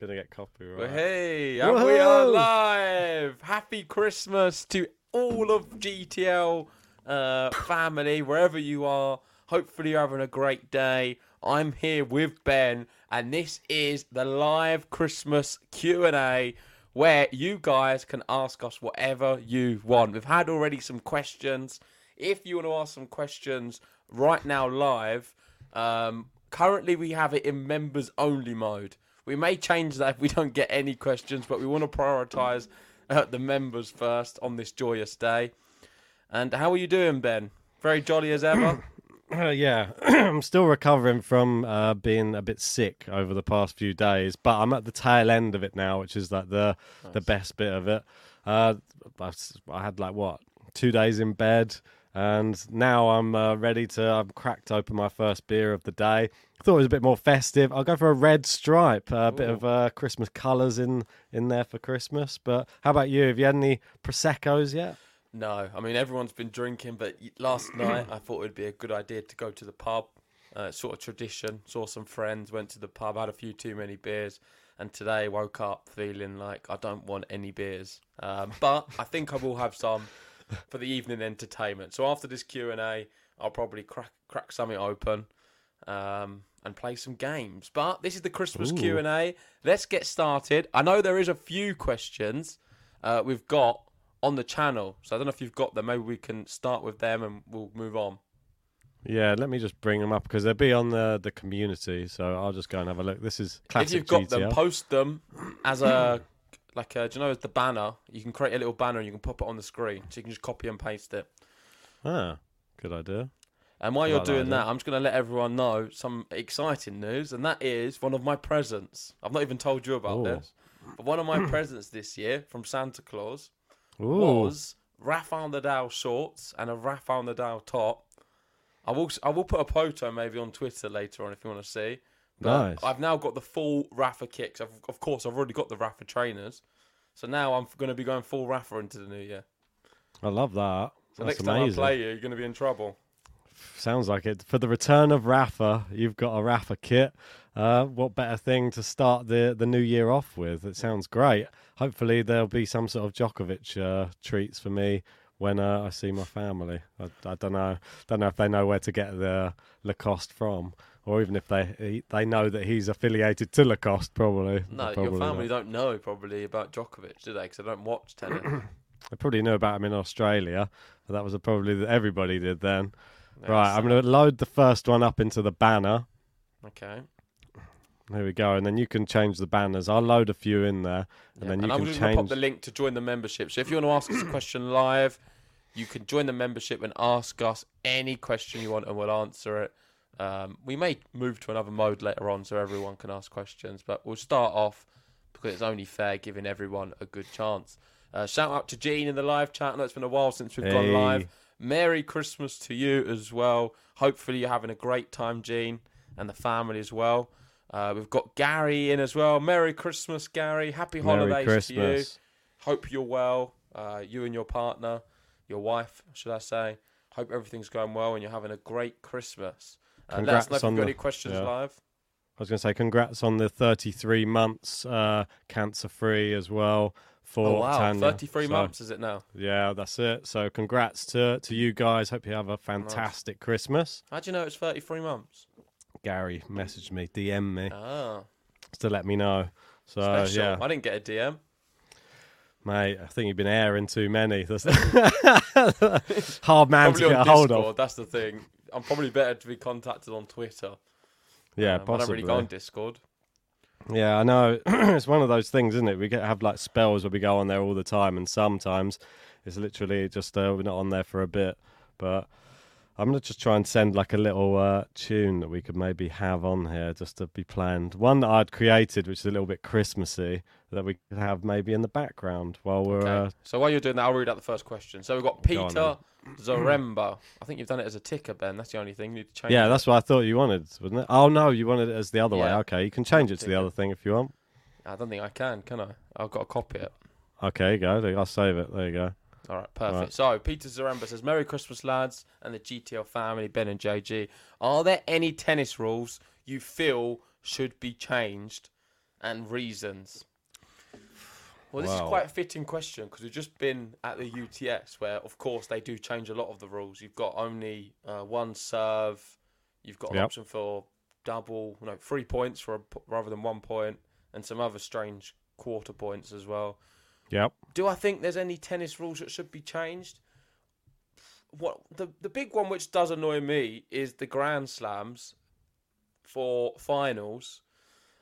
Gonna get copyright. Well, hey, and we are live. Happy Christmas to all of GTL uh, family, wherever you are. Hopefully, you're having a great day. I'm here with Ben, and this is the live Christmas Q and A, where you guys can ask us whatever you want. We've had already some questions. If you want to ask some questions right now live, um, currently we have it in members only mode. We may change that if we don't get any questions, but we want to prioritise uh, the members first on this joyous day. And how are you doing, Ben? Very jolly as ever. Uh, yeah, I'm still recovering from uh, being a bit sick over the past few days, but I'm at the tail end of it now, which is like the the best bit of it. Uh, I, I had like what two days in bed, and now I'm uh, ready to. I've cracked open my first beer of the day. Thought it was a bit more festive. I'll go for a red stripe, a bit of uh, Christmas colours in in there for Christmas. But how about you? Have you had any proseccos yet? no, I mean everyone's been drinking, but last night I thought it would be a good idea to go to the pub. Uh, sort of tradition. Saw some friends, went to the pub, had a few too many beers, and today woke up feeling like I don't want any beers. Um, but I think I will have some for the evening entertainment. So after this Q and A, I'll probably crack crack something open um, and play some games. But this is the Christmas Q and A. Let's get started. I know there is a few questions uh, we've got on the channel, so I don't know if you've got them. Maybe we can start with them and we'll move on. Yeah, let me just bring them up because they'll be on the the community. So I'll just go and have a look. This is classic if you've got GTL. them, post them as a like a, do you know as the banner? You can create a little banner and you can pop it on the screen, so you can just copy and paste it. ah, good idea. And while you're like that doing idea. that, I'm just going to let everyone know some exciting news, and that is one of my presents. I've not even told you about Ooh. this, but one of my presents this year from Santa Claus Ooh, was Rafael Nadal shorts and a Rafael Nadal top. I will I will put a photo maybe on Twitter later on if you want to see. But Nice. I've now got the full Rafa kicks. I've, of course, I've already got the Rafa trainers, so now I'm going to be going full Rafa into the new year. I love that. So That's next time amazing. I play you, you're going to be in trouble. Sounds like it. For the return of Rafa, you've got a Rafa kit. Uh, what better thing to start the, the new year off with? It sounds great. Hopefully, there'll be some sort of Djokovic uh, treats for me when uh, I see my family. I, I don't know. Don't know if they know where to get the Lacoste from, or even if they they know that he's affiliated to Lacoste. Probably. No, Probably your family not. don't know probably about Djokovic, do they? Because they don't watch tennis. They probably knew about him in Australia. But that was a, probably that everybody did then. Right, I'm going to load the first one up into the banner. Okay. There we go, and then you can change the banners. I'll load a few in there, and Yeah, then you and I'm can just going to pop the link to join the membership. So if you want to ask us a question live, you can join the membership and ask us any question you want, and we'll answer it. Um, we may move to another mode later on, so everyone can ask questions. But we'll start off because it's only fair, giving everyone a good chance. Uh, shout out to Gene in the live chat. I know it's been a while since we've gone live. Merry Christmas to you as well. Hopefully you're having a great time, Gene, and the family as well. Uh, we've got Gary in as well. Merry Christmas, Gary. Happy Merry holidays to you. Hope you're well. Uh, you and your partner, your wife, should I say. Hope everything's going well and you're having a great Christmas. Uh, let us know if you've got the- any questions yeah. live. I was going to say congrats on the 33 months uh, cancer free as well for Oh, wow. Tanya. 33 So, months, is it now? Yeah, that's it. So congrats to to you guys. Hope you have a fantastic Christmas. How do you know it's 33 months? Gary messaged me, DM me Ah, to let me know. So special. yeah, I didn't get a DM. mate, I think you've been airing too many. That's hard man Probably to get a hold Discord, of. that's the thing. I'm probably better to be contacted on Twitter. Yeah, Um, I don't possibly. really go on Discord. Yeah, I know. it's one of those things, isn't it? We get have like spells where we go on there all the time, and sometimes it's literally just uh, we're not on there for a bit. But I'm gonna just try and send like a little uh, tune that we could maybe have on here just to be planned. One that I'd created, which is a little bit Christmassy, that we could have maybe in the background while we're. Okay. Uh, so while you're doing that, I'll read out the first question. So we've got Go Peter Zaremba. I think you've done it as a ticker, Ben. That's the only thing. You need to change yeah, it. that's what I thought you wanted, wasn't it? Oh no, you wanted it as the other way. Okay, you can change it to the other thing if you want. I don't think I can, can I? I've got to copy it. Okay, go. I'll save it. There you go. All right, perfect. Right. So Peter Zaremba says, "Merry Christmas, lads, and the GTL family, Ben and JG. Are there any tennis rules you feel should be changed, and reasons?" Well, this is quite a fitting question because we've just been at the UTS, where of course they do change a lot of the rules. You've got only uh, one serve. You've got an Yep. option for double, no, three points for a, rather than one point, and some other strange quarter points as well. Yep. Do I think there's any tennis rules that should be changed? What the the big one which does annoy me is the Grand Slams for finals.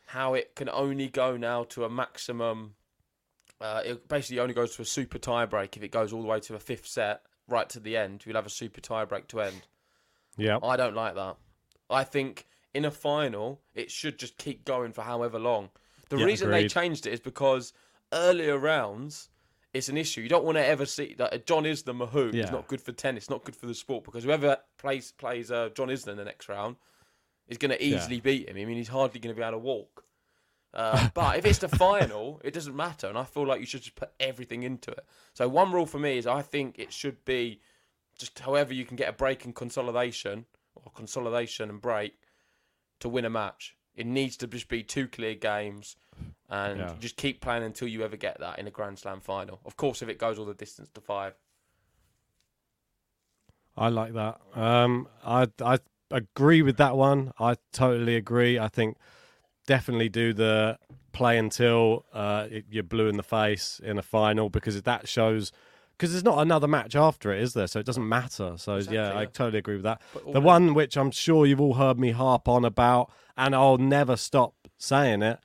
How it can only go now to a maximum. Uh, it basically only goes to a super tie break if it goes all the way to a fifth set, right to the end. You'll have a super tie break to end. Yeah, I don't like that. I think in a final, it should just keep going for however long. The Yeah, reason they changed it is because earlier rounds, it's an issue. You don't want to ever see that uh, John Isner Mahut Yeah. is not good for tennis, not good for the sport, because whoever plays plays uh, John Isner in the next round is going to easily beat him. I mean, he's hardly going to be able to walk. Uh, but if it's the final, it doesn't matter, and I feel like you should just put everything into it. So one rule for me is I think it should be just however you can get a break and consolidation or consolidation and break to win a match. It needs to just be two clear games and Yeah. just keep playing until you ever get that in a Grand Slam final. Of course, if it goes all the distance to five. I like that. Um, I I agree with that one. I totally agree. I think definitely do the play until uh, it, you're blue in the face in a final because that shows because there's not another match after it, is there? So it doesn't matter. So yeah, Exactly, I totally agree with that. But all The the- one which I'm sure you've all heard me harp on about, and I'll never stop saying it,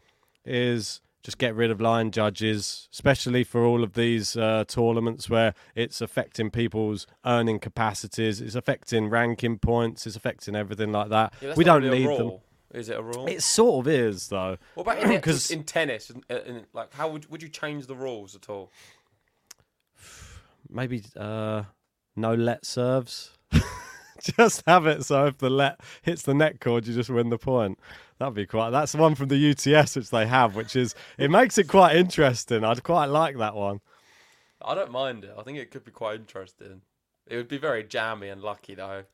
is just get rid of line judges, especially for all of these uh, tournaments where it's affecting people's earning capacities, it's affecting ranking points, it's affecting everything like that. Yeah, we don't really need them. Is it a rule? It sort of is, though. what about in, in tennis? In, in, like, how would would you change the rules at all? Maybe uh, no let serves. just have it so if the let hits the net cord, you just win the point. That'd be quite. That's the one from the UTS which they have, which is it makes it quite interesting. I'd quite like that one. I don't mind it. I think it could be quite interesting. It would be very jammy and lucky though.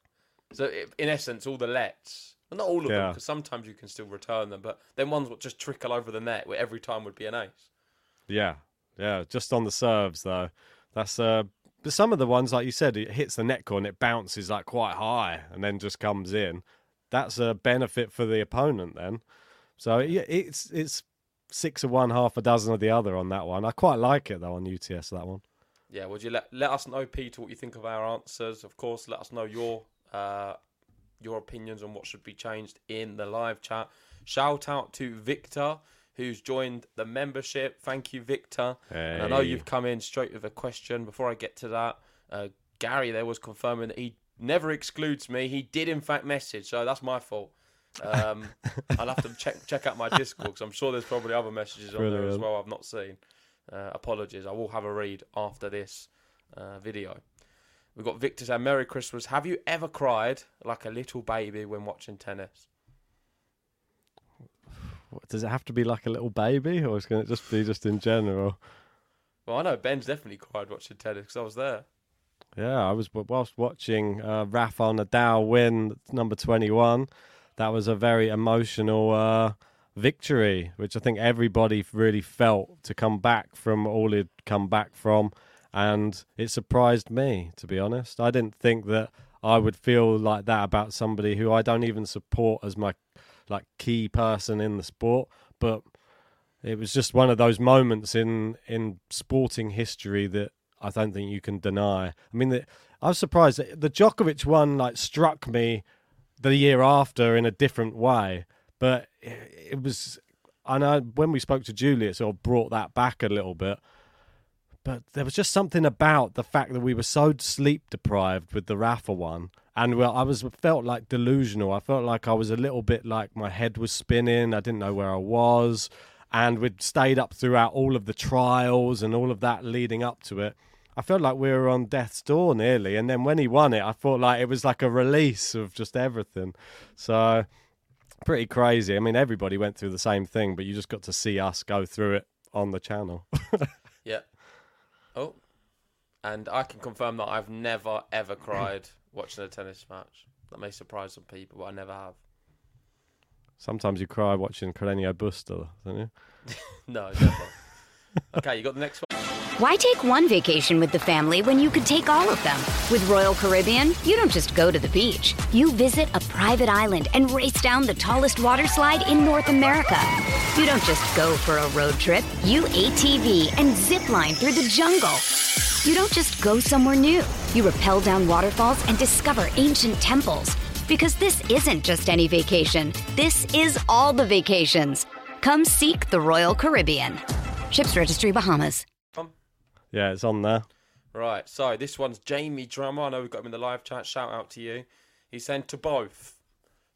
So it, in essence, all the lets, well, not all of them, because sometimes you can still return them, but then ones would just trickle over the net, where every time would be an ace. Yeah, yeah. Just on the serves though. That's uh. But some of the ones, like you said, it hits the net and it bounces like quite high and then just comes in. That's a benefit for the opponent then. So yeah, it's it's six of one, half a dozen of the other on that one. I quite like it though on UTS that one. Yeah, would you let let us know, Peter, what you think of our answers? Of course, let us know your uh, your opinions on what should be changed in the live chat. Shout out to Victor, who's joined the membership. Thank you, Victor. And I know you've come in straight with a question. Before I get to that, uh, Gary there was confirming that he never excludes me. He did in fact message, so that's my fault. Um, I'll have to check check out my Discord because I'm sure there's probably other messages on there as well I've not seen. Uh, apologies. I will have a read after this uh, video. We've got Victor saying, Merry Christmas. Have you ever cried like a little baby when watching tennis? what- does it have to be like a little baby, or is it going to just be just in general? Well, I know Ben's definitely cried watching tennis because I was there. Yeah, I was whilst watching uh, Rafael Nadal win number twenty-one. That was a very emotional uh, victory, which I think everybody really felt to come back from all he'd come back from, and it surprised me to be honest. I didn't think that I would feel like that about somebody who I don't even support as my like key person in the sport, but it was just one of those moments in in sporting history that I don't think you can deny. I mean, the, I was surprised that the Djokovic one like struck me the year after in a different way, but it, was. I know when we spoke to Julie, it sort of brought that back a little bit. But there was just something about the fact that we were so sleep deprived with the Rafa one, and well, I was felt like delusional. I felt like I was a little bit like my head was spinning. I didn't know where I was, and we'd stayed up throughout all of the trials and all of that leading up to it. I felt like we were on death's door nearly, and then when he won it, I felt like it was like a release of just everything. So pretty crazy. I mean, everybody went through the same thing, but you just got to see us go through it on the channel. Yeah. Oh, and I can confirm that I've never ever cried watching a tennis match. That may surprise some people, but I never have. Sometimes you cry watching Cardenio Buster, don't you? No, never. okay, you got the next one. Why take one vacation with the family when you could take all of them? With Royal Caribbean, you don't just go to the beach. You visit a private island and race down the tallest water slide in North America. You don't just go for a road trip. You ATV and zip line through the jungle. You don't just go somewhere new. You rappel down waterfalls and discover ancient temples. Because this isn't just any vacation. This is all the vacations. Come seek the Royal Caribbean. Ships Registry Bahamas. Yeah, it's on there. Right, so this one's Jamie Drummer. I know we've got him in the live chat. Shout out to you. He sent to both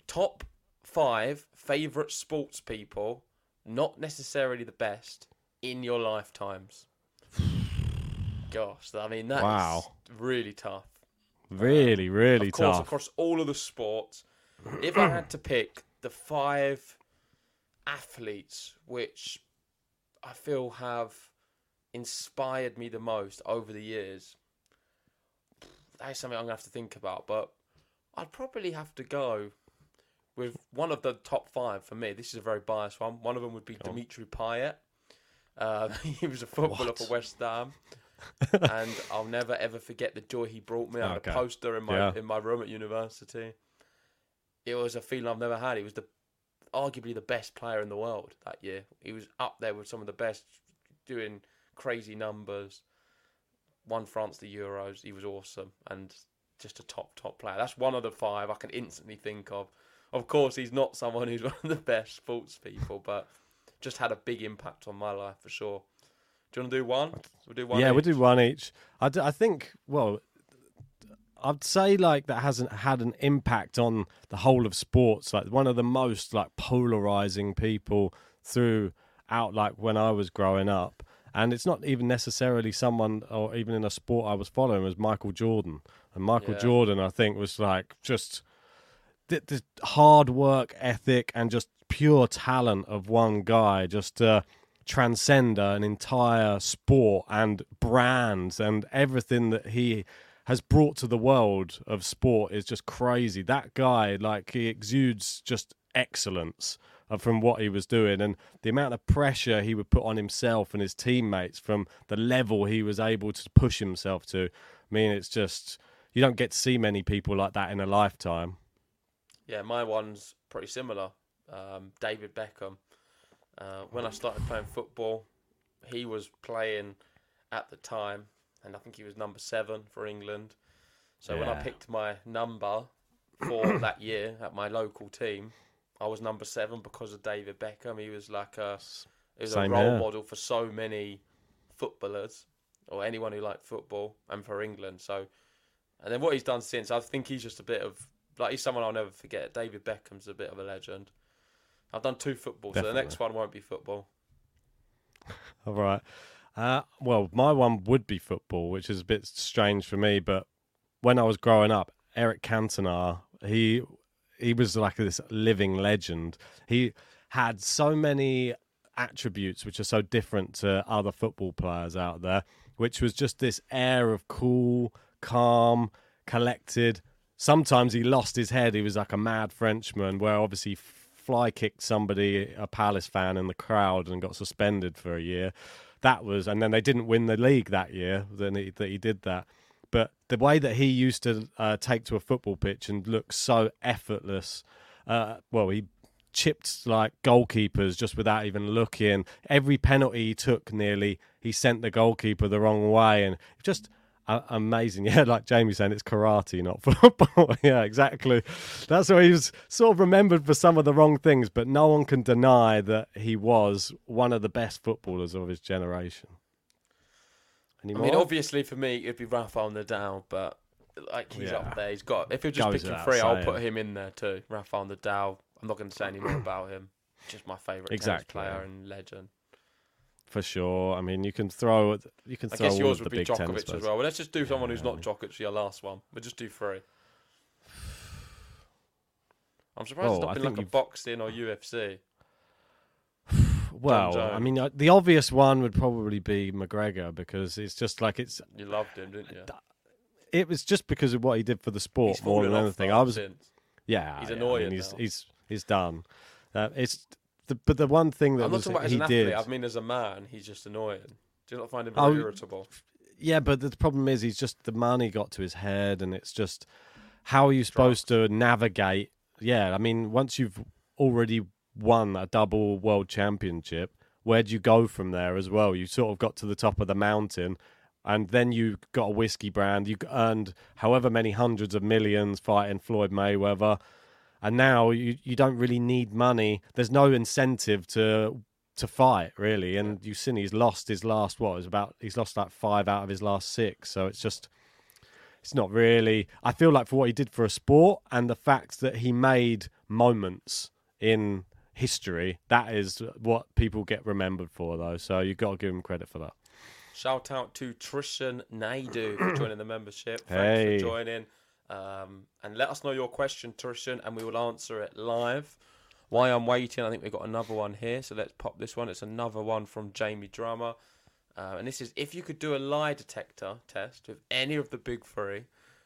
top five favourite sports people, not necessarily the best, in your lifetimes. Gosh, I mean, that's Wow. really tough. Really, really of course, tough. across all of the sports. if I had to pick the five athletes which I feel have inspired me the most over the years, that is something I'm gonna have to think about. But I'd probably have to go with one of the top five for me. This is a very biased one. One of them would be Dimitri Payet. Uh, he was a footballer for West Ham. and I'll never ever forget the joy he brought me. I had Okay. a poster in my Yeah. in my room at university. It was a feeling I've never had. He was the arguably the best player in the world that year. He was up there with some of the best, doing crazy numbers. Won France the Euros. He was awesome and just a top top player. That's one of the five I can instantly think of. Of course, he's not someone who's one of the best sports people, but just had a big impact on my life for sure. Do you want to do one? We'll do one. yeah, we'll do one each. I, d- I think, well, I'd say like that hasn't had an impact on the whole of sports. Like one of the most like polarizing people throughout like when I was growing up. And it's not even necessarily someone or even in a sport I was following was Michael Jordan. And Michael Yeah. Jordan, I think, was like just the, the hard work ethic and just pure talent of one guy just to transcend an entire sport and brands and everything that he has brought to the world of sport is just crazy. That guy, like, he exudes just excellence uh, from what he was doing and the amount of pressure he would put on himself and his teammates from the level he was able to push himself to. I mean, it's just, you don't get to see many people like that in a lifetime. Yeah, my one's pretty similar. Um, David Beckham. Uh, when I started playing football, he was playing at the time, and I think he was number seven for England. So when I picked my number for that year at my local team, I was number seven because of David Beckham. He was like a, he was a role here. model for so many footballers or anyone who liked football and for England. So, and then what he's done since, I think he's just a bit of like he's someone I'll never forget. David Beckham's a bit of a legend. I've done two football, so the next one won't be football. All right. Uh, well, my one would be football, which is a bit strange for me. But when I was growing up, Eric Cantona, he he was like this living legend. He had so many attributes which are so different to other football players out there, which was just this air of cool, calm, collected. Sometimes he lost his head. He was like a mad Frenchman, where obviously fly kicked somebody, a Palace fan, in the crowd and got suspended for a year. That was, and then they didn't win the league that year. Then he, that he did that. But the way that he used to uh, take to a football pitch and look so effortless, uh, well, he chipped like goalkeepers just without even looking. Every penalty he took, nearly, he sent the goalkeeper the wrong way, and just uh, amazing. Yeah, like Jamie saying, it's karate, not football. yeah, exactly. That's why he was sort of remembered for some of the wrong things, but no one can deny that he was one of the best footballers of his generation. Any I mean, obviously for me it'd be Rafael Nadal, but like he's yeah. up there. He's got. If you're just Goes picking three, I'll put him in there too. Rafael Nadal. I'm not going to say any more about him. Just my favourite exactly. player and legend. For sure. I mean, you can throw. You can. Throw I guess yours would be Djokovic as well. Well, let's just do someone who's not Djokovic. Your last one. We'll just do three. I'm surprised oh, it's not been like a boxing or UFC. well, I mean, uh, the obvious one would probably be McGregor because it's just like it's. You loved him, didn't you? It was just because of what he did for the sport more than anything. I was. Since. Yeah, he's annoying. I mean, he's, he's he's done. Uh, it's the, but the one thing that I'm was, not talking about he as did. I mean, as a man, he's just annoying. Do you not find him very oh, irritable? Yeah, but the problem is, he's just the money got to his head, and it's just how are you supposed to navigate? Yeah, I mean, once you've already won a double world championship, where do you go from there as well? You sort of got to the top of the mountain, and then you got a whiskey brand. You earned however many hundreds of millions fighting Floyd Mayweather, and now you you don't really need money. There's no incentive to to fight really, and seen he's lost his last what is about he's lost like five out of his last six. So it's just it's not really. I feel like for what he did for a sport and the fact that he made moments in history, that is what people get remembered for, though. So you've got to give him credit for that. Shout out to Trishan Naidu for joining the membership. Thanks hey. for joining. Um, and let us know your question, Trishan, and we will answer it live. Why I'm waiting, I think we've got another one here. So let's pop this one. It's another one from Jamie Drummer. Uh, and this is if you could do a lie detector test with any of the big three,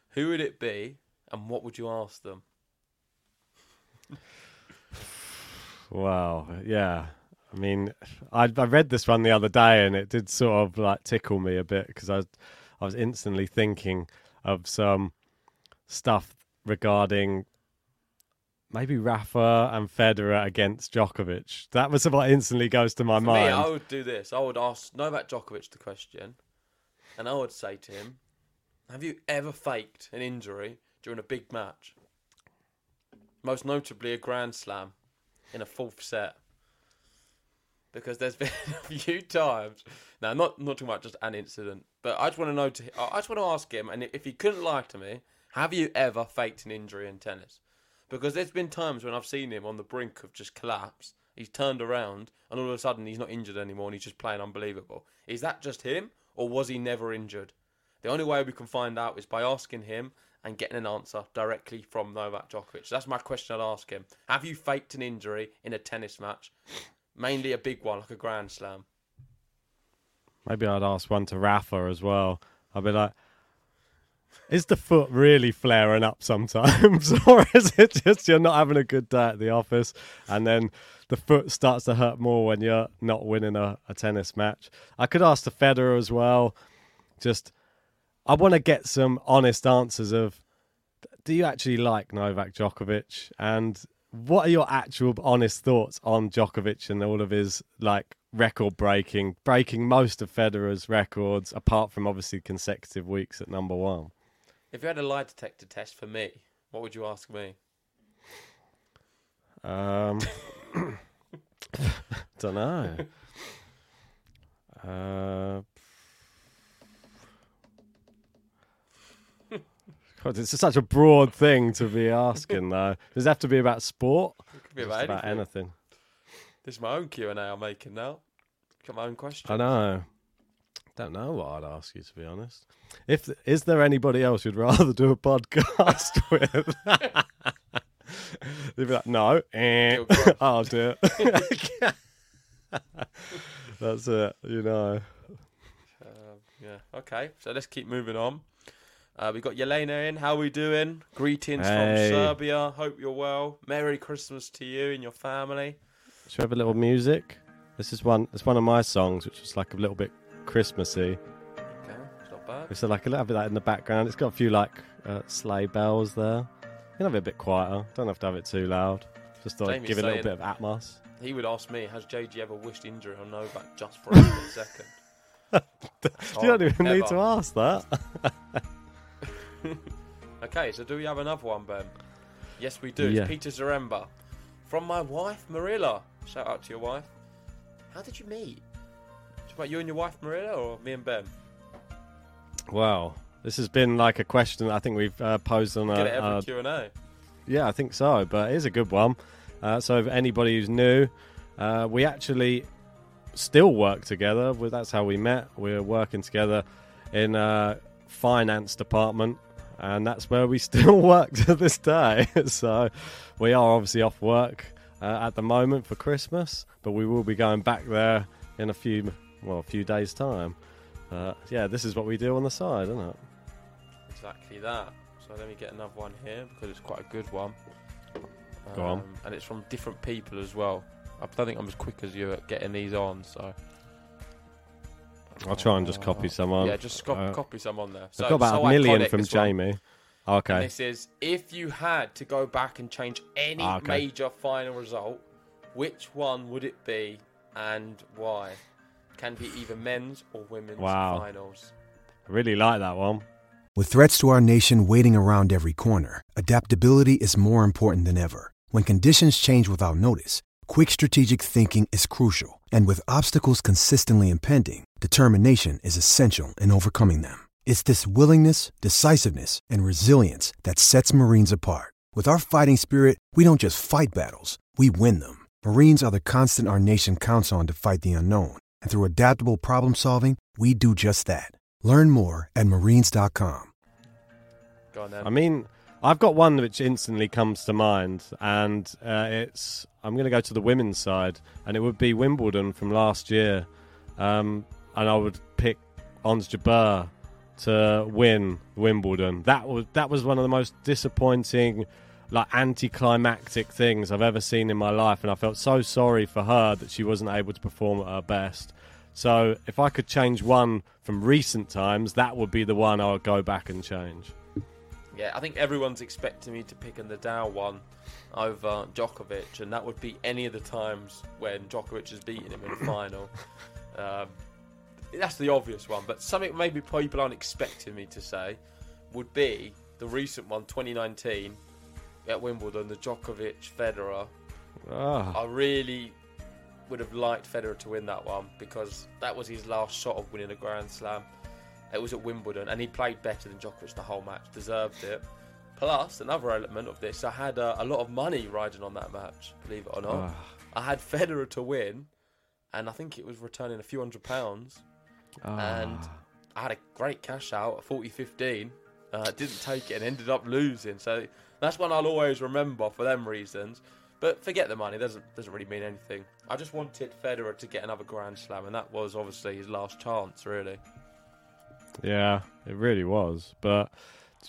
who would it be and what would you ask them? wow. Yeah. I mean, I, I read this one the other day and it did sort of like tickle me a bit because I I was instantly thinking of some stuff regarding maybe Rafa and Federer against Djokovic. That was what instantly goes to my For mind. Me, I would do this. I would ask Novak Djokovic the question, and I would say to him, "Have you ever faked an injury during a big match? Most notably, a Grand Slam in a fourth set." because there's been a few times. Now, not not talking about just an incident, but I just want to know. To, I just want to ask him, and if he couldn't lie to me, have you ever faked an injury in tennis? Because there's been times when I've seen him on the brink of just collapse. He's turned around, and all of a sudden he's not injured anymore, and he's just playing unbelievable. Is that just him, or was he never injured? The only way we can find out is by asking him and getting an answer directly from Novak Djokovic. So That's my question I'd ask him. Have you faked an injury in a tennis match? Mainly a big one, like a Grand Slam. Maybe I'd ask one to Rafa as well. I'd be like, is the foot really flaring up sometimes? or is it just you're not having a good day at the office and then the foot starts to hurt more when you're not winning a, a tennis match? I could ask the Federer as well. Just, I want to get some honest answers of do you actually like Novak Djokovic? And what are your actual honest thoughts on Djokovic and all of his like record breaking, breaking most of Federer's records, apart from obviously consecutive weeks at number one? If you had a lie detector test for me, what would you ask me? Um, don't know. Uh, God, it's such a broad thing to be asking, though. Does it have to be about sport? It could be about, about anything. This is my own Q and A I'm making now. Got my own question. I know. Don't know what I'd ask you to be honest. If is there anybody else you'd rather do a podcast with? They'd be like, no, eh. I'll do it. That's it, you know. Um, yeah. Okay. So let's keep moving on. Uh, we got Yelena in. How are we doing? Greetings Hey. from Serbia. Hope you're well. Merry Christmas to you and your family. Should we have a little music? This is one. It's one of my songs, which is like a little bit Christmassy. Okay. It's not bad. It's like a little bit of that in the background. It's got a few like uh, sleigh bells there. You can have it a bit quieter. Don't have to have it too loud. Just thought I'd give it a little bit of atmos. He would ask me, has JG ever wished injury on Novak just for a split second? you don't even need to ask that. Okay, so do we have another one, Ben? Yes, we do. Yeah. It's Peter Zaremba. From my wife, Marilla. Shout out to your wife. How did you meet? About you and your wife, Marilla, or me and Ben? Well, this has been like a question I think we've uh, posed on a, Get every uh, Q&A. Yeah, I think so, but it is a good one. Uh, so, if anybody who's new, uh, we actually still work together. Well, That's how we met. We're working together in a finance department, and that's where we still work to this day. so, we are obviously off work uh, at the moment for Christmas, but we will be going back there in a few, well, a few days' time. Uh, yeah, this is what we do on the side, isn't it? Exactly that. So let me get another one here because it's quite a good one. Go on. Um, And it's from different people as well. I don't think I'm as quick as you at getting these on, so. I'll try and just copy someone. Yeah, just cop- Uh, copy some on there. I've got about so a million from this one. Jamie. And Okay. this is if you had to go back and change any Ah, okay. major final result, which one would it be and why? Can be either men's or women's Wow. finals. I really like that one. With threats to our nation waiting around every corner, adaptability is more important than ever. When conditions change without notice, quick strategic thinking is crucial. And with obstacles consistently impending, determination is essential in overcoming them. It's this willingness, decisiveness, and resilience that sets Marines apart. With our fighting spirit, we don't just fight battles, we win them. Marines are the constant our nation counts on to fight the unknown. And through adaptable problem solving, we do just that. Learn more at marines.com. Go on then. I mean, I've got one which instantly comes to mind, and uh, it's I'm going to go to the women's side, and it would be Wimbledon from last year, um, and I would pick Ons Jabeur to win Wimbledon. That was that was one of the most disappointing, like anticlimactic things I've ever seen in my life, and I felt so sorry for her that she wasn't able to perform at her best. So if I could change one from recent times, that would be the one I would go back and change. Yeah, I think everyone's expecting me to pick in the Dow one over Djokovic, and that would be any of the times when Djokovic has beaten him in the final. Um, that's the obvious one, but something maybe people aren't expecting me to say would be the recent one, 2019 at Wimbledon, the Djokovic Federer. Ah. I really would have liked Federer to win that one because that was his last shot of winning a Grand Slam. It was at Wimbledon, and he played better than Djokovic the whole match, deserved it. Plus, another element of this, I had uh, a lot of money riding on that match, believe it or not. Ah. I had Federer to win, and I think it was returning a few hundred pounds. And I had a great cash out at 40 15. Uh, didn't take it and ended up losing. So that's one I'll always remember for them reasons. But forget the money, doesn't doesn't really mean anything. I just wanted Federer to get another Grand Slam, and that was obviously his last chance, really. Yeah, it really was. But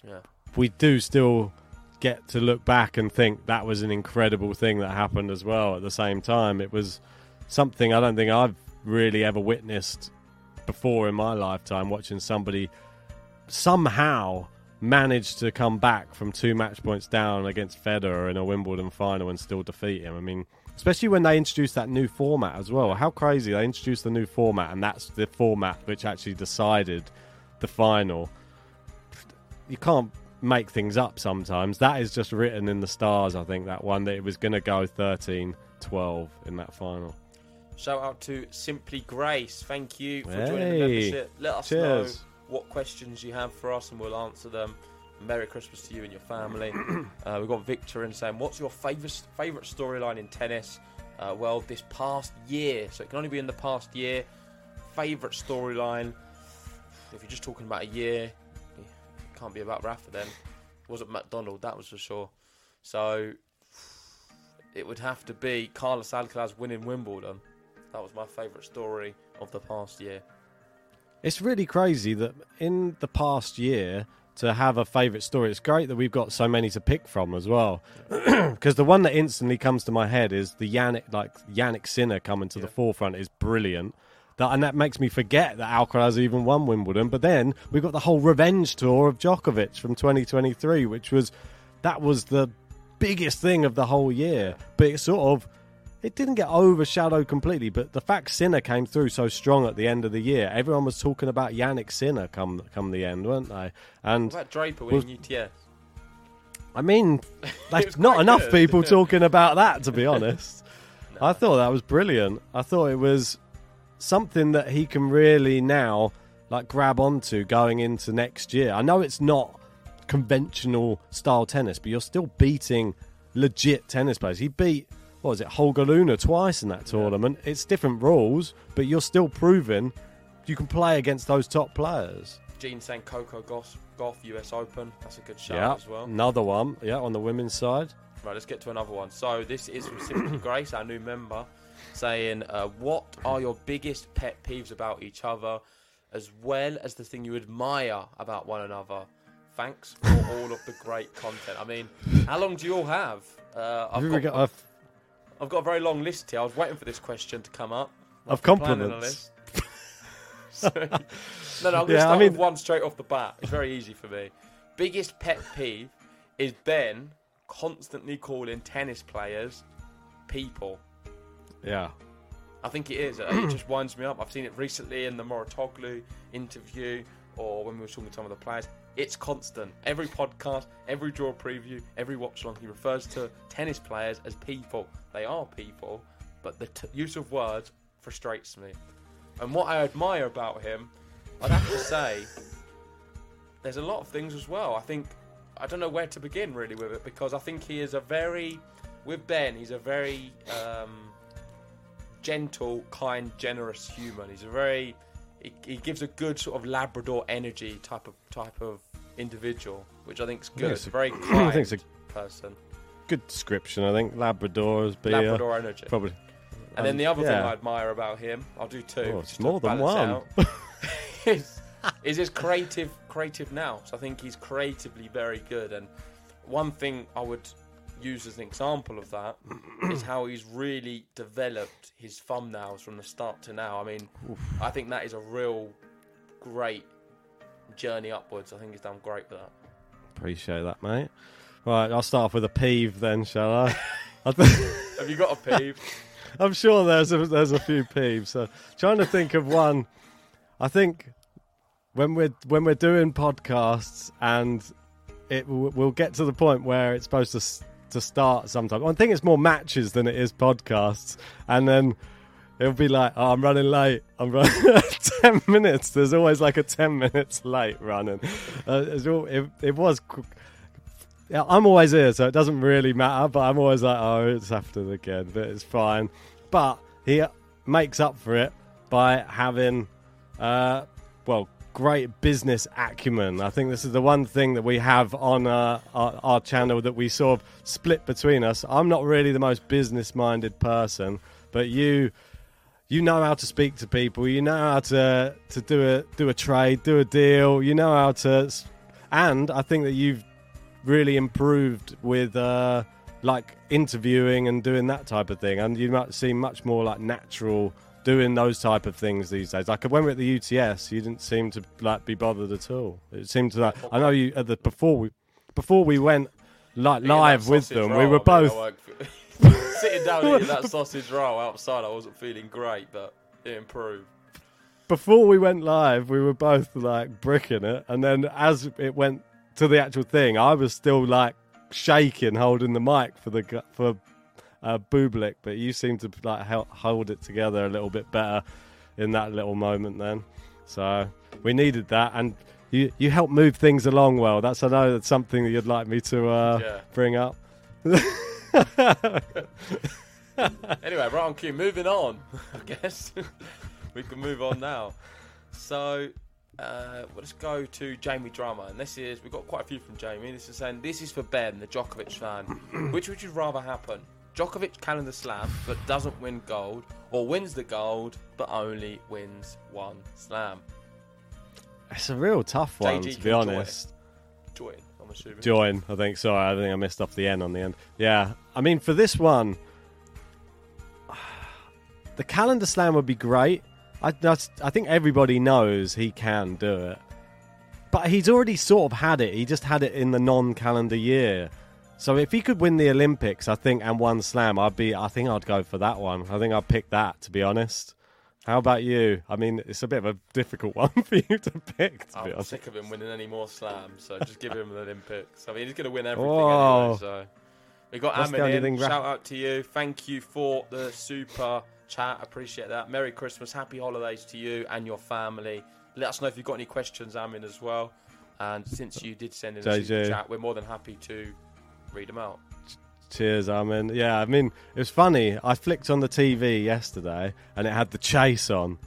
Yeah. we do still get to look back and think that was an incredible thing that happened as well at the same time. It was something I don't think I've really ever witnessed before in my lifetime watching somebody somehow manage to come back from two match points down against Federer in a Wimbledon final and still defeat him. I mean, especially when they introduced that new format as well. How crazy they introduced the new format and that's the format which actually decided the final. You can't make things up sometimes. That is just written in the stars, I think, that one, that it was going to go 13 12 in that final. Shout out to Simply Grace. Thank you for joining the membership. Let us cheers. know what questions you have for us and we'll answer them. Merry Christmas to you and your family. uh, we've got Victor in saying, What's your favourite favourite storyline in tennis? Uh, well, this past year, so it can only be in the past year. Favourite storyline. If you're just talking about a year, it can't be about Rafa then. It wasn't McDonald, that was for sure. So, it would have to be Carlos Alcaraz winning Wimbledon. That was my favourite story of the past year. It's really crazy that in the past year to have a favourite story, it's great that we've got so many to pick from as well. Because the one that instantly comes to my head is the Jannik, like Jannik Sinner coming to the forefront is brilliant. That and that makes me forget that Alcaraz even won Wimbledon. But then we've got the whole revenge tour of Djokovic from 2023, which was that was the biggest thing of the whole year. But it sort of it didn't get overshadowed completely. But the fact Sinner came through so strong at the end of the year, everyone was talking about Jannik Sinner come come the end, weren't they? And What about Draper winning UTS? I mean, was there's not enough good. people talking about that, to be honest. I thought that was brilliant. I thought it was something that he can really now like grab onto going into next year. I know it's not conventional style tennis, but you're still beating legit tennis players. He beat what was it, Holger Rune twice in that tournament. It's different rules, but you're still proving you can play against those top players. Gene saying Coco Gauff, Gauff US Open. That's a good shout yeah, as well. another one. Yeah, on the women's side. Right, let's get to another one. So this is from Simply Grace, our new member, saying, uh, "What are your biggest pet peeves about each other, as well as the thing you admire about one another?" Thanks for all of the great content. I mean, how long do you all have? Uh, I've, you got, ever got a I've got a very long list here. I was waiting for this question to come up. Of I've been planning compliments. list. So- no, no, I'm going to Yeah, I start mean- with one straight off the bat. It's very easy for me. Biggest pet peeve is Ben constantly calling tennis players people. yeah. I think it is. It just winds me up. I've seen it recently in the Mouratoglou interview or when we were talking to some of the players. It's constant. Every podcast, every draw preview, every watch along, he refers to tennis players as people. They are people, but the t- use of words frustrates me. And what I admire about him, I'd have to say, there's a lot of things as well. I think I don't know where to begin really with it because I think he is a very, with Ben, he's a very um, gentle, kind, generous human. He's a very, he, he gives a good sort of Labrador energy type of type of individual, which I think is good. it's a- very I think it's a- person. Good description, I think. Labradors be uh, Labrador energy. probably. And then um, the other thing. I admire about him, I'll do two. Oh, it's more than one. is, is his creative, creative now. So I think he's creatively very good. And one thing I would use as an example of that is how he's really developed his thumbnails from the start to now. I mean, I think that is a real great journey upwards. I think he's done great with that. Appreciate that, mate. Right, I'll start off with a peeve then, shall I? Have you got a peeve? I'm sure there's a, there's a few peeves. So trying to think of one. I think when we're when we're doing podcasts and it we'll get to the point where it's supposed to to start sometime. I think it's more matches than it is podcasts, and then it'll be like, oh, I'm running late. I'm running ten minutes. There's always like a ten minutes late running. Uh, all, it, it was. yeah, I'm always here, so it doesn't really matter. But I'm always like, oh, it's happened again, but it's fine. But he makes up for it by having, uh, well, great business acumen. I think this is the one thing that we have on uh, our, our channel that we sort of split between us. I'm not really the most business-minded person, but you you know how to speak to people. You know how to to do a do a trade, do a deal. You know how to, and I think that you've really improved with uh, like interviewing and doing that type of thing. And you might seem much more like natural doing those type of things these days. Like when we were at the UTS, you didn't seem to like be bothered at all. It seemed to like I know you at the before we before we went like live with them. we were I mean, I both sitting down eating that sausage roll outside. I wasn't feeling great, but it improved. before we went live, we were both like bricking it, and then as it went to the actual thing, I was still like shaking, holding the mic for the for uh, Bublik, but you seemed to like hel- hold it together a little bit better in that little moment. Then, so we needed that, and you you helped move things along well. That's I know that's something that you'd like me to uh, Yeah. bring up. Anyway, right on cue. Moving on, I guess we can move on now. So uh, let's go to Jamie Drummer, and this is we've got quite a few from Jamie. This is saying this is for Ben, the Djokovic fan. Which would you rather happen? Djokovic calendar slam but doesn't win gold, or wins the gold but only wins one slam. It's a real tough one, JG to be honest. Join, I'm assuming. Join, I think. Sorry, I think I missed off the N on the end. Yeah, I mean, for this one, the calendar slam would be great. I, that's, I think everybody knows he can do it. But he's already sort of had it. He just had it in the non-calendar year. So if he could win the Olympics, I think, and one slam, I'd be. I think I'd go for that one. I think I'd pick that. To be honest. How about you? I mean, it's a bit of a difficult one for you to pick. To I'm sick of him winning any more slams, so just give him the Olympics. I mean, he's going to win everything Whoa. anyway. So we got Amin in. thing Shout out to you. Thank you for the super chat. Appreciate that. Merry Christmas, happy holidays to you and your family. Let us know if you've got any questions, Amin, as well. And since you did send in a super chat, we're more than happy to read them out. Cheers, Armin. Yeah, I mean, it was funny. I flicked on the TV yesterday and it had the chase on.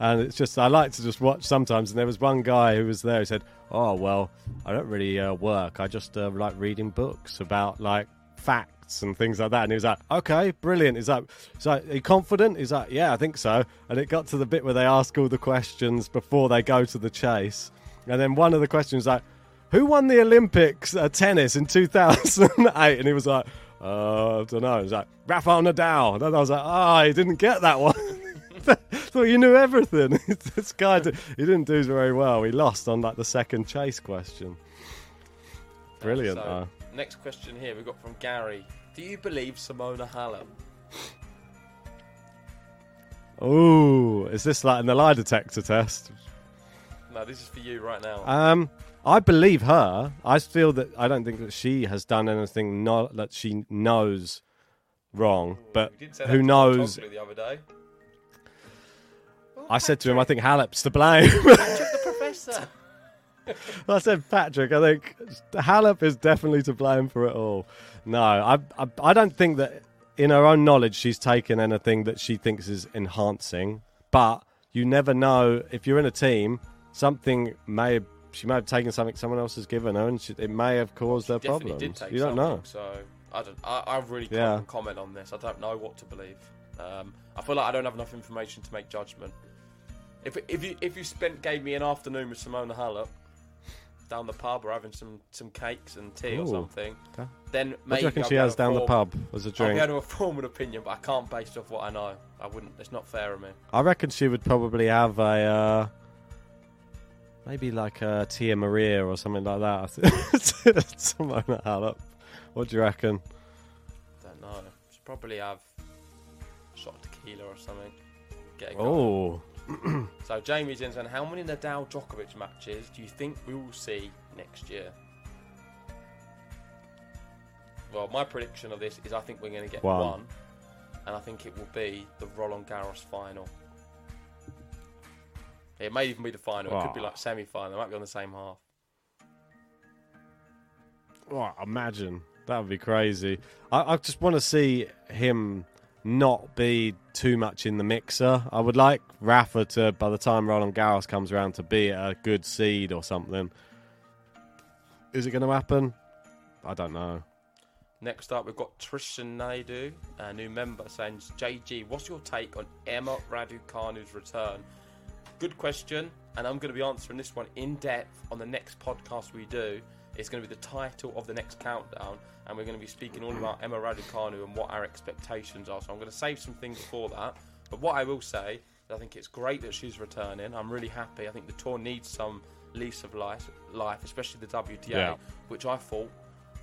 And it's just, I like to just watch sometimes. And there was one guy who was there who said, Oh, well, I don't really uh, work. I just uh, like reading books about like facts and things like that. And he was like, Okay, brilliant. He's like, so Are you confident? He's like, Yeah, I think so. And it got to the bit where they ask all the questions before they go to the chase. And then one of the questions was like, who won the Olympics uh, tennis in 2008? And he was like, uh, I don't know. He was like, Rafael Nadal. And I was like, oh, he didn't get that one. Thought you knew everything. this guy, did, he didn't do very well. He lost on like the second chase question. Brilliant. So. Next question here we got from Gary. Do you believe Simona Halep? Oh, is this like in the lie detector test? No, this is for you right now. Um, I believe her. I feel that I don't think that she has done anything not that she knows wrong, but You did say that who knows? The other day. I said to him, I think Halep's to blame. the professor. I said Patrick. I think Halep is definitely to blame for it all. No, I, I, I don't think that in her own knowledge she's taken anything that she thinks is enhancing. But you never know if you're in a team, something may have, she may have taken something someone else has given her, and she, it may have caused her Definitely problems. you don't know. So I don't. I, I really can't Yeah. comment on this. I don't know what to believe. Um, I feel like I don't have enough information to make judgment. If if you if you spent gave me an afternoon with Simona Halep down the pub or having some some cakes and tea or something, Okay. then What do maybe you reckon I'll she has down the pub as a I'll be drink? able to form an opinion, but I can't base it off what I know. I wouldn't. It's not fair of me. I reckon she would probably have a uh, maybe like a Tia Maria or something like that. Someone like that. What do you reckon? Don't know. Should probably have shot tequila or something. Get it going. Oh, So Jamie's in saying, how many Nadal Djokovic matches do you think we will see next year? Well, my prediction of this is I think we're going to get One. one. and I think it will be the Roland Garros final. It may even be the final. It could be Ah. like semi-final. It might be on the same half. oh, imagine that would be crazy. I, I just want to see him not be too much in the mixer. I would like Rafa to, by the time Roland Garros comes around, to be a good seed or something. Is it going to happen? I don't know. Next up, we've got Tristan Naidu, a new member, saying, JG, what's your take on Emma Raducanu's return? Good question, and I'm going to be answering this one in depth on the next podcast we do. It's going to be the title of the next countdown, and we're going to be speaking all about Emma Raducanu and what our expectations are. So I'm going to save some things for that. But what I will say is I think it's great that she's returning. I'm really happy. I think the tour needs some lease of life, life especially the WTA, Yeah. which I thought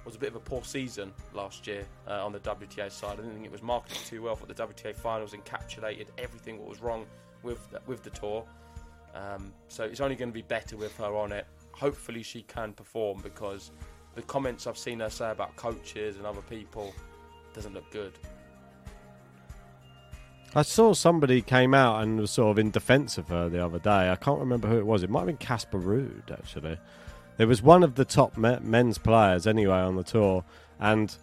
was a bit of a poor season last year uh, on the WTA side. I didn't think it was marketed too well. For the WTA finals encapsulated everything what was wrong with the, with the tour. Um, so it's only going to be better with her on it. Hopefully she can perform because the comments I've seen her say about coaches and other people doesn't look good. I saw somebody came out and was sort of in defence of her the other day. I can't remember who it was. It might have been Casper Ruud, actually. It was one of the top men's players, anyway, on the tour, and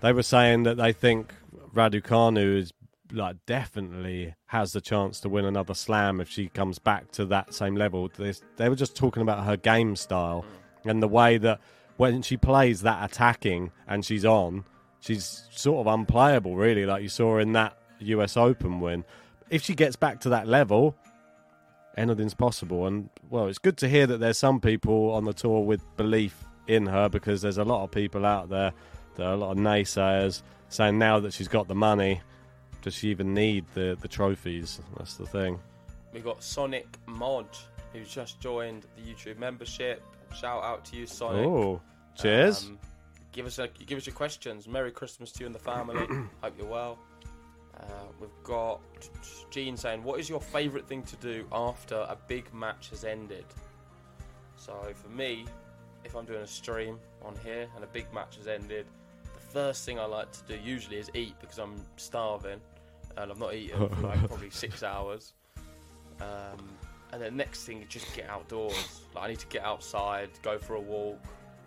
they were saying that they think Raducanu is like definitely has the chance to win another slam if she comes back to that same level. They, they were just talking about her game style and the way that when she plays that attacking and she's on, she's sort of unplayable, really, like you saw in that US Open win. If she gets back to that level, anything's possible. And well, it's good to hear that there's some people on the tour with belief in her because there's a lot of people out there, there are a lot of naysayers saying now that she's got the money, does she even need the the trophies? That's the thing. We got Sonic Mod, who's just joined the YouTube membership. Shout out to you, Sonic. Oh, cheers. Um, give us a, give us your questions. Merry Christmas to you and the family. Hope you're well. Uh, we've got Gene saying, "What is your favourite thing to do after a big match has ended?" So for me, if I'm doing a stream on here and a big match has ended, first thing I like to do usually is eat because I'm starving and I've not eaten for like probably six hours. Um, and the next thing is just get outdoors. Like I need to get outside, go for a walk.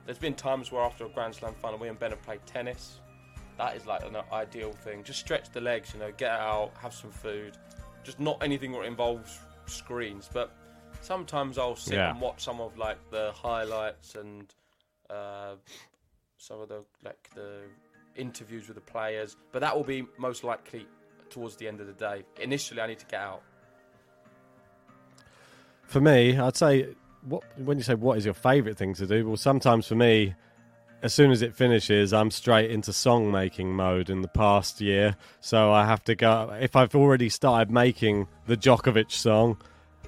There's been times where after a Grand Slam final, we and Ben have played tennis. That is like an ideal thing. Just stretch the legs, you know, get out, have some food. Just not anything that involves screens, but sometimes I'll sit Yeah. and watch some of like the highlights and uh, some of the like the interviews with the players. But that will be most likely towards the end of the day. Initially, I need to get out. For me, I'd say what when you say what is your favourite thing to do? Well, sometimes for me, as soon as it finishes, I'm straight into song making mode in the past year. So I have to go if I've already started making the Djokovic song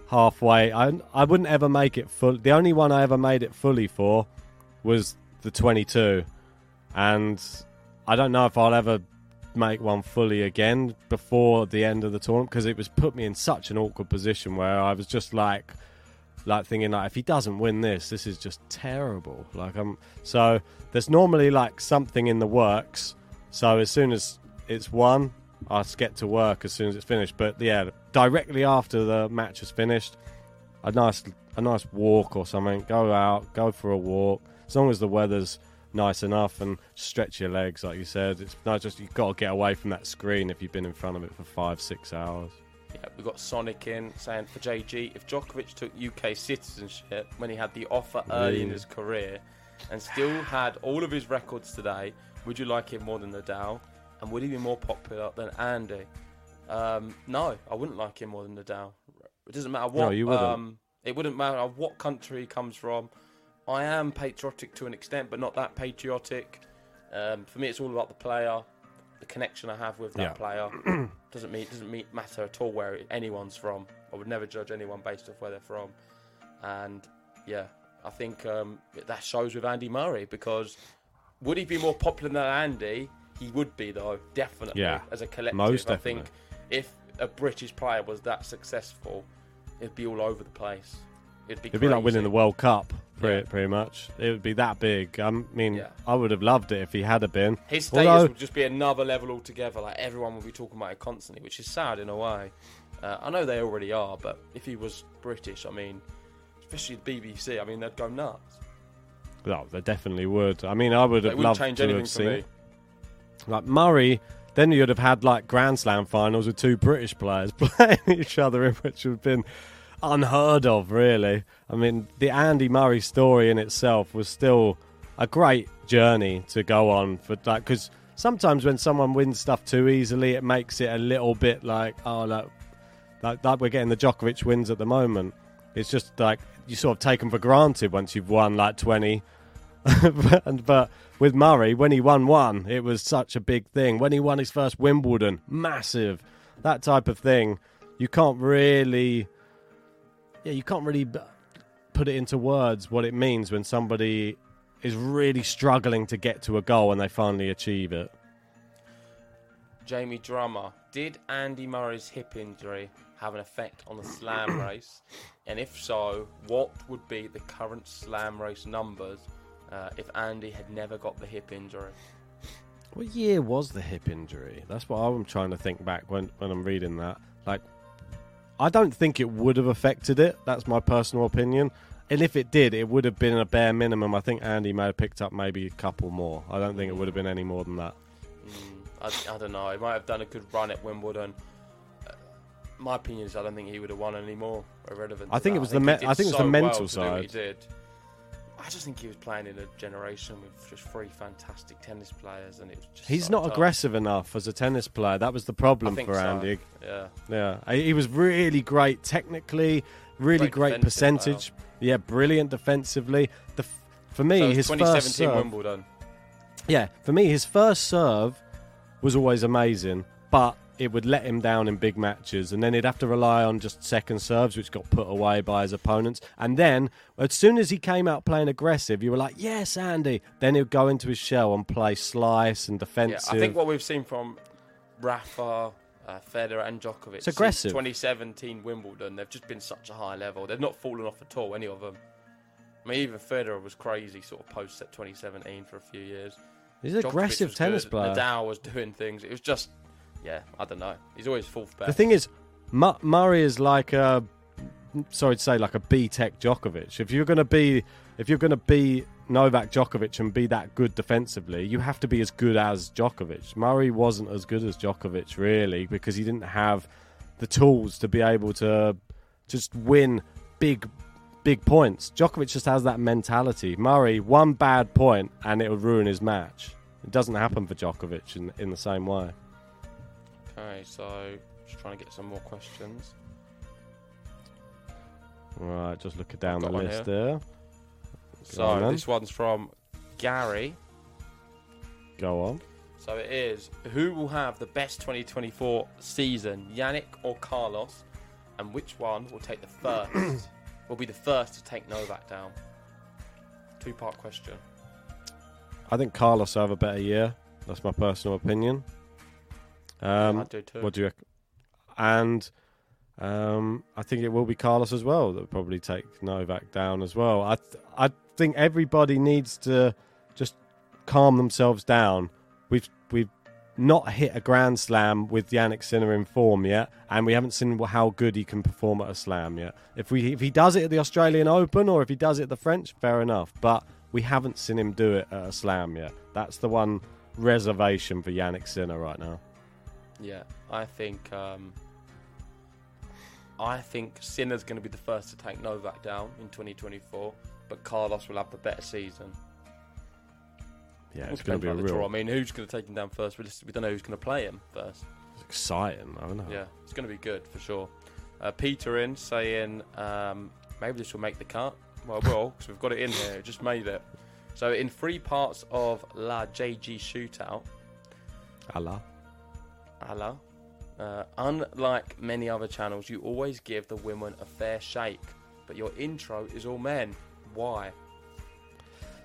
halfway. I I wouldn't ever make it full. The only one I ever made it fully for was the 22, and I don't know if I'll ever make one fully again before the end of the tournament because it was put me in such an awkward position where I was just like like thinking like if he doesn't win this this is just terrible. Like i'm so there's normally like something in the works. So as soon as it's won i get to work as soon as it's finished. But yeah directly after the match is finished a nice a nice walk or something. Go out go for a walk as long as the weather's nice enough and stretch your legs like you said it's not just you've got to get away from that screen if you've been in front of it for five six hours Yeah, we've got Sonic in saying for JG, if Djokovic took UK citizenship when he had the offer early in his career and still had all of his records today, would you like him more than Nadal? And would he be more popular than Andy? Um, no, I wouldn't like him more than Nadal. It doesn't matter what. No, you wouldn't. Um, it wouldn't matter what country he comes from. I am patriotic to an extent, but not that patriotic. Um, for me, it's all about the player, the connection I have with that Yeah. player. doesn't mean doesn't mean, matter at all where anyone's from. I would never judge anyone based off where they're from. And yeah, I think um, that shows with Andy Murray because would he be more popular than Andy? He would be though, definitely. Yeah, as a collective, most I think definitely. if a British player was that successful, it'd be all over the place. It'd be It'd be like winning the World Cup, pretty, Yeah. pretty much. It would be that big. I mean, Yeah. I would have loved it if he had been. His status Although, would just be another level altogether. Like everyone would be talking about it constantly, which is sad in a way. Uh, I know they already are, but if he was British, I mean, especially the BBC, I mean, they'd go nuts. no, they definitely would. I mean, I would have loved change to anything have seen like Murray. Then you'd have had like Grand Slam finals with two British players playing each other, in which would have been unheard of, really. I mean, the Andy Murray story in itself was still a great journey to go on for that because sometimes when someone wins stuff too easily, it makes it a little bit like oh, like like, like we're getting the Djokovic wins at the moment. It's just like you sort of take them for granted once you've won like twenty. and, but with Murray, when he won one, it was such a big thing. When he won his first Wimbledon, massive. That type of thing, you can't really, yeah, you can't really b- put it into words what it means when somebody is really struggling to get to a goal and they finally achieve it. Jamie Drummer, did Andy Murray's hip injury have an effect on the slam race? And if so, what would be the current slam race numbers uh, if Andy had never got the hip injury? What year was the hip injury? That's what I'm trying to think back when, when I'm reading that. Like, I don't think it would have affected it. That's my personal opinion. And if it did, it would have been a bare minimum. I think Andy may have picked up maybe a couple more. I don't think it would have been any more than that. Mm, I, I don't know. He might have done a good run at Wimbledon. Uh, my opinion is I don't think he would have won any more. Irrelevant. I think that. it was the me- I think it was the mental well what he side. did. I just think he was playing in a generation with just three fantastic tennis players, and it was just He's so not tough. aggressive enough as a tennis player. That was the problem for so. Andy. Yeah, Yeah, he was really great technically, really Great great, percentage. Yeah, brilliant defensively. The f- for me, so his 2017 first serve, Wimbledon. yeah, for me, his first serve was always amazing, but it would let him down in big matches, and then he'd have to rely on just second serves, which got put away by his opponents. And then, as soon as he came out playing aggressive, you were like, "Yes, Andy." Then he'd go into his shell and play slice and Yeah, defensive. I think what we've seen from Rafa, uh, Federer, and Djokovic It's aggressive. since 2017 Wimbledon, they've just been such a high level. They've not fallen off at all, any of them. I mean, even Federer was crazy, sort of post 2017 for a few years. He's an Djokovic aggressive tennis good. player. Nadal was doing things. It was just, yeah, I don't know. He's always fourth best. The thing is, Mu- Murray is like a sorry to say, like a BTEC Djokovic. If you're going to be, if you're going to be Novak Djokovic and be that good defensively, you have to be as good as Djokovic. Murray wasn't as good as Djokovic really because he didn't have the tools to be able to just win big. Big points. Djokovic just has that mentality. Murray, one bad point and it will ruin his match. It doesn't happen for Djokovic in, in the same way. Okay, so just trying to get some more questions. Right, just looking down the list here. there. So on, this one's from Gary. Go on. So it is who will have the best 2024 season, Jannik or Carlos, and which one will take the first? will be the first to take Novak down. Two part question. I think Carlos will have a better year. That's my personal opinion. Um, I do too. what do you reckon? And um, I think it will be Carlos as well that will probably take Novak down as well. I th- I think everybody needs to just calm themselves down. We've we've not hit a grand slam with Jannik Sinner in form yet, and we haven't seen how good he can perform at a slam yet. If we if he does it at the Australian Open or if he does it at the French, fair enough. But we haven't seen him do it at a slam yet. That's the one reservation for Jannik Sinner right now. Yeah, I think um, I think Sinner's going to be the first to take Novak down in 2024, but Carlos will have the better season. Yeah, it's going to be a real draw. I mean, who's going to take him down first? We just- we don't know who's going to play him first. It's exciting. I don't know. Yeah, it's going to be good for sure. Uh, Peter in saying um, maybe this will make the cut. Well, it will because we've got it in here. It just made it. So in three parts of La JG Shootout, Allah. Allah, uh, unlike many other channels, you always give the women a fair shake, but your intro is all men. Why?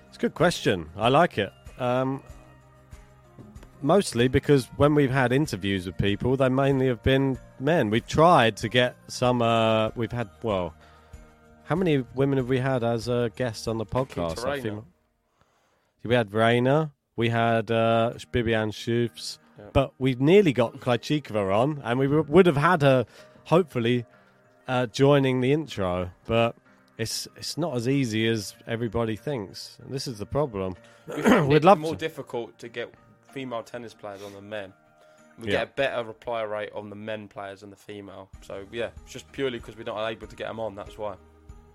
It's a good question. I like it. Um, mostly because when we've had interviews with people, they mainly have been men. We've tried to get some. Uh, we've had well, how many women have we had as uh, guests on the podcast? I think- We had Raina. We had uh, Bibiane Schoofs. Yeah. But we nearly got Krejcikova on, and we would have had her, hopefully, uh, joining the intro. But it's it's not as easy as everybody thinks. And this is the problem. We'd love more to. difficult to get female tennis players on than men. We Yeah. get a better reply rate on the men players than the female. So yeah, it's just purely because we're not able to get them on. That's why.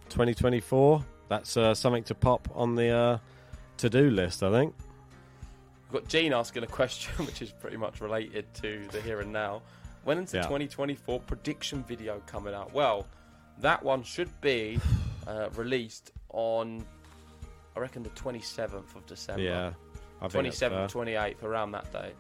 2024. That's uh, something to pop on the uh, to-do list. I think. We've got Gene asking a question, which is pretty much related to the here and now. When is the Yeah. 2024 prediction video coming out? Well, that one should be uh, released on, I reckon, the 27th of December. Yeah. I 27th, 28th, around that date.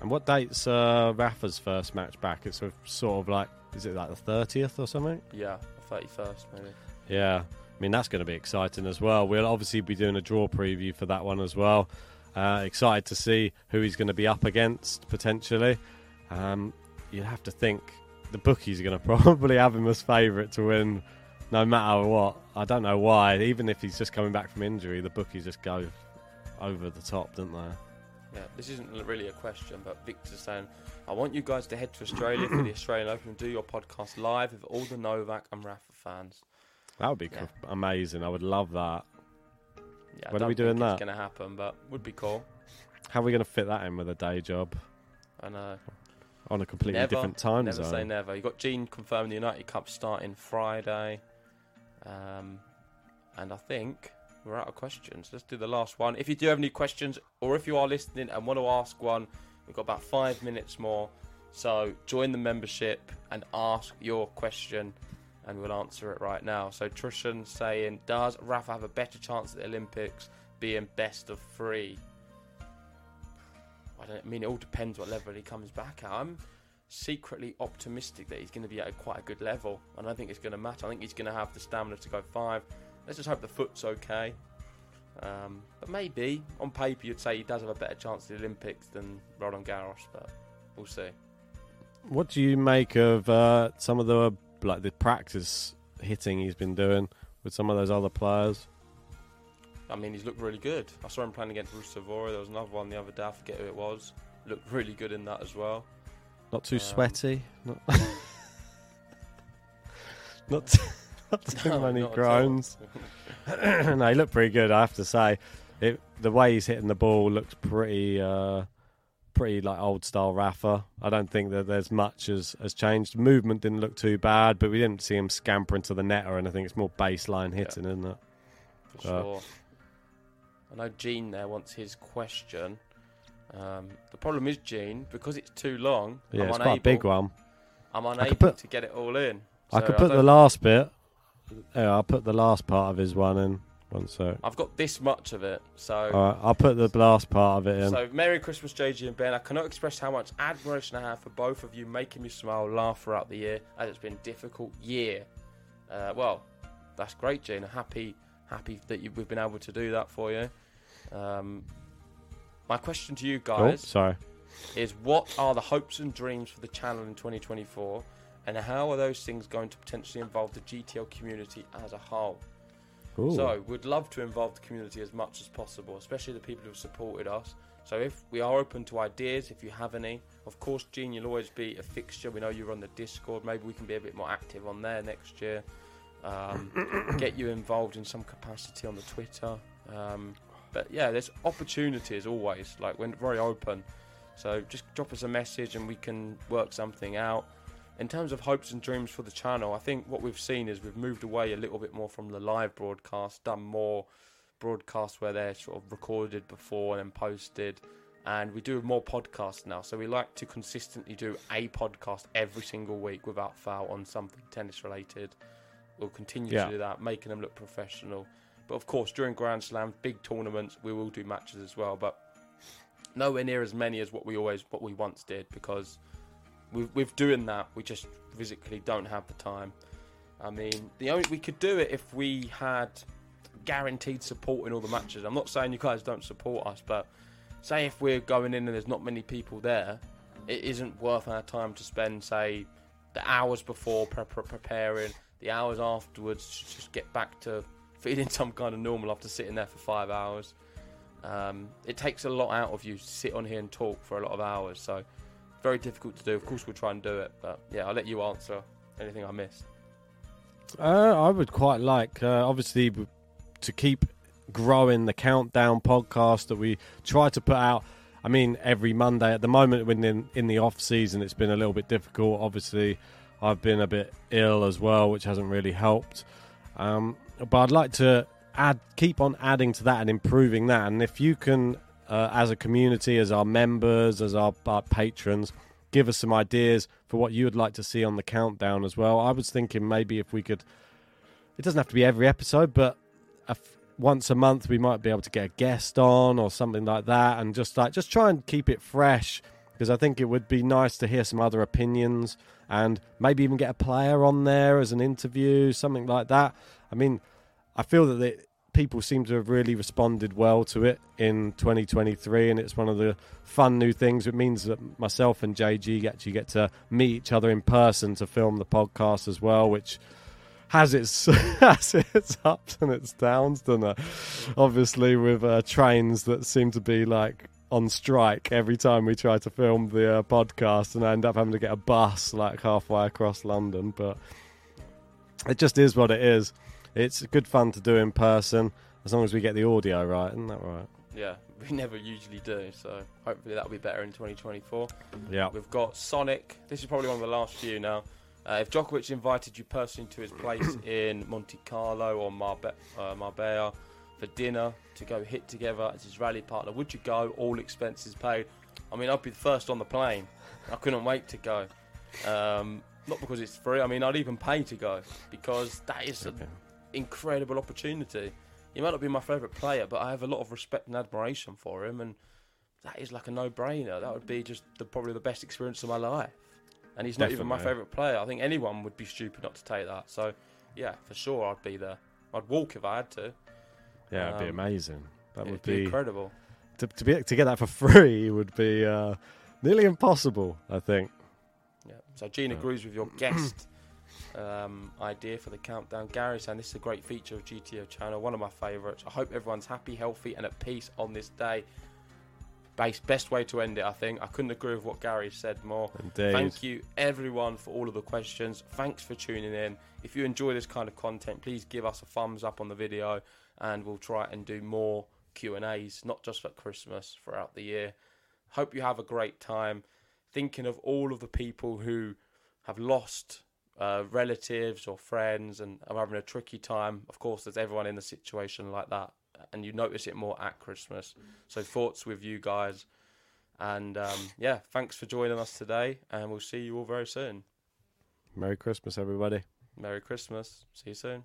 And what date's uh, Rafa's first match back? It's sort of, sort of like, is it like the 30th or something? Yeah, the 31st maybe. Yeah. I mean, that's going to be exciting as well. We'll obviously be doing a draw preview for that one as well. Uh, excited to see who he's going to be up against potentially. Um, you'd have to think the bookies are going to probably have him as favourite to win no matter what. I don't know why. Even if he's just coming back from injury, the bookies just go over the top, don't they? Yeah, this isn't really a question, but Victor's saying, I want you guys to head to Australia for the Australian Open and do your podcast live with all the Novak and Rafa fans. That would be Yeah. amazing. I would love that. Yeah, When are we doing that? It's going to happen, but would be cool. How are we going to fit that in with a day job I know. on a completely Never, different time never zone? say never. You got Gene confirming the United Cup starting Friday, um, and I think we're out of questions. Let's do the last one. If you do have any questions, or if you are listening and want to ask one, we've got about five minutes more. So join the membership and ask your question, and we'll answer it right now. So Trishan saying, does Rafa have a better chance at the Olympics being best of three? I don't I mean. It all depends what level he comes back at. I'm secretly optimistic that he's going to be at a quite a good level. And I think it's going to matter. I think he's going to have the stamina to go five. Let's just hope the foot's okay. Um, but maybe on paper you'd say he does have a better chance at the Olympics than Roland Garros, but we'll see. What do you make of uh, some of the like the practice hitting he's been doing with some of those other players? I mean, he's looked really good. I saw him playing against Rustavora. There was another one the other day. I forget who it was. Looked really good in that as well. Not too Um, sweaty. Not, not, too, not too No, many not groans. no, he looked pretty good. I have to say, it, the way he's hitting the ball looks pretty, uh, pretty like old style Rafa. I don't think that there's much has, has changed. Movement didn't look too bad, but we didn't see him scamper into the net or anything. It's more baseline hitting, isn't it? for Uh, sure. I know Gene there wants his question. Um, the problem is, Gene, because it's too long. Yeah, I'm it's unable, quite a big one. I'm unable put- to get it all in. I could put the last bit. Yeah, I'll put the last part of his one in. One sec. I've got this much of it, so. All right, I'll put the last part of it in. So, Merry Christmas, JG and Ben. I cannot express how much admiration I have for both of you making me smile, laugh throughout the year, as it's been a difficult year. Uh, well, that's great, Gene. Happy, happy that you, we've been able to do that for you. Um, my question to you oh, guys sorry. is: What are the hopes and dreams for the channel in 2024, and how are those things going to potentially involve the GTL community as a whole? So we'd love to involve the community as much as possible, especially the people who've supported us. So if we are open to ideas, if you have any, of course, Gene, you'll always be a fixture. We know you're on the Discord. Maybe we can be a bit more active on there next year. Um, get you involved in some capacity on the Twitter. Um, but yeah, there's opportunities always. Like we're very open. So just drop us a message and we can work something out. In terms of hopes and dreams for the channel, I think what we've seen is we've moved away a little bit more from the live broadcast, done more broadcasts where they're sort of recorded before and then posted. And we do more podcasts now. So we like to consistently do a podcast every single week without foul on something tennis related. We'll continue Yeah. to do that, making them look professional. But of course, during Grand Slams, big tournaments, we will do matches as well. But nowhere near as many as what we always what we once did because with, with doing that we just physically don't have the time i mean the only we could do it if we had guaranteed support in all the matches i'm not saying you guys don't support us but say if we're going in and there's not many people there it isn't worth our time to spend say the hours before pre- pre- preparing the hours afterwards to just get back to feeling some kind of normal after sitting there for five hours um, it takes a lot out of you to sit on here and talk for a lot of hours. So very difficult to do. Of course, we'll try and do it, but yeah, I'll let you answer anything I missed. Uh, I would quite like, uh, obviously, to keep growing the countdown podcast that we try to put out. I mean, every Monday. At the moment, when in, in the off season, it's been a little bit difficult. Obviously, I've been a bit ill as well, which hasn't really helped. Um, but I'd like to add, keep on adding to that and improving that. And if you can, uh, as a community, as our members, as our, our patrons, give us some ideas for what you would like to see on the countdown as well. I was thinking maybe if we could, it doesn't have to be every episode, but a f- once a month we might be able to get a guest on or something like that, and just like just try and keep it fresh because I think it would be nice to hear some other opinions and maybe even get a player on there as an interview, something like that. I mean, I feel that the, people seem to have really responded well to it in 2023, and it's one of the fun new things. It means that myself and JG actually get to meet each other in person to film the podcast as well, which has its has its ups and its downs, doesn't it? Obviously, with uh, trains that seem to be like on strike every time we try to film the uh, podcast, and I end up having to get a bus like halfway across London. But it just is what it is. It's good fun to do in person as long as we get the audio right, isn't that right? Yeah, we never usually do, so hopefully that'll be better in 2024. Yeah. We've got Sonic. This is probably one of the last few now. Uh, if Djokovic invited you personally to his place in Monte Carlo or Marbe- uh, Marbella for dinner to go hit together as his rally partner. Would you go? All expenses paid. I mean, I'd be the first on the plane. I couldn't wait to go. Um, not because it's free. I mean, I'd even pay to go because that is an incredible opportunity. He might not be my favourite player, but I have a lot of respect and admiration for him, and that is like a no-brainer. That would be just the, probably the best experience of my life. And he's not even my favourite player. I think anyone would be stupid not to take that. So, yeah, for sure, I'd be there. I'd walk if I had to. Yeah, it'd be Um, amazing. That would be be incredible. to, to be to get that for free would be uh, nearly impossible. I think. Yeah. So Gene Yeah. agrees with your guest um, idea for the countdown. Gary saying this is a great feature of GTO channel, one of my favourites. I hope everyone's happy, healthy, and at peace on this day. Base, best way to end it, I think. I couldn't agree with what Gary said more. Indeed. Thank you, everyone, for all of the questions. Thanks for tuning in. If you enjoy this kind of content, please give us a thumbs up on the video, and we'll try and do more Q and A's, not just at Christmas, throughout the year. Hope you have a great time. Thinking of all of the people who have lost uh, relatives or friends and are having a tricky time. Of course, there's everyone in a situation like that, and you notice it more at Christmas. So thoughts with you guys. And um, yeah, thanks for joining us today, and we'll see you all very soon. Merry Christmas, everybody. Merry Christmas. See you soon.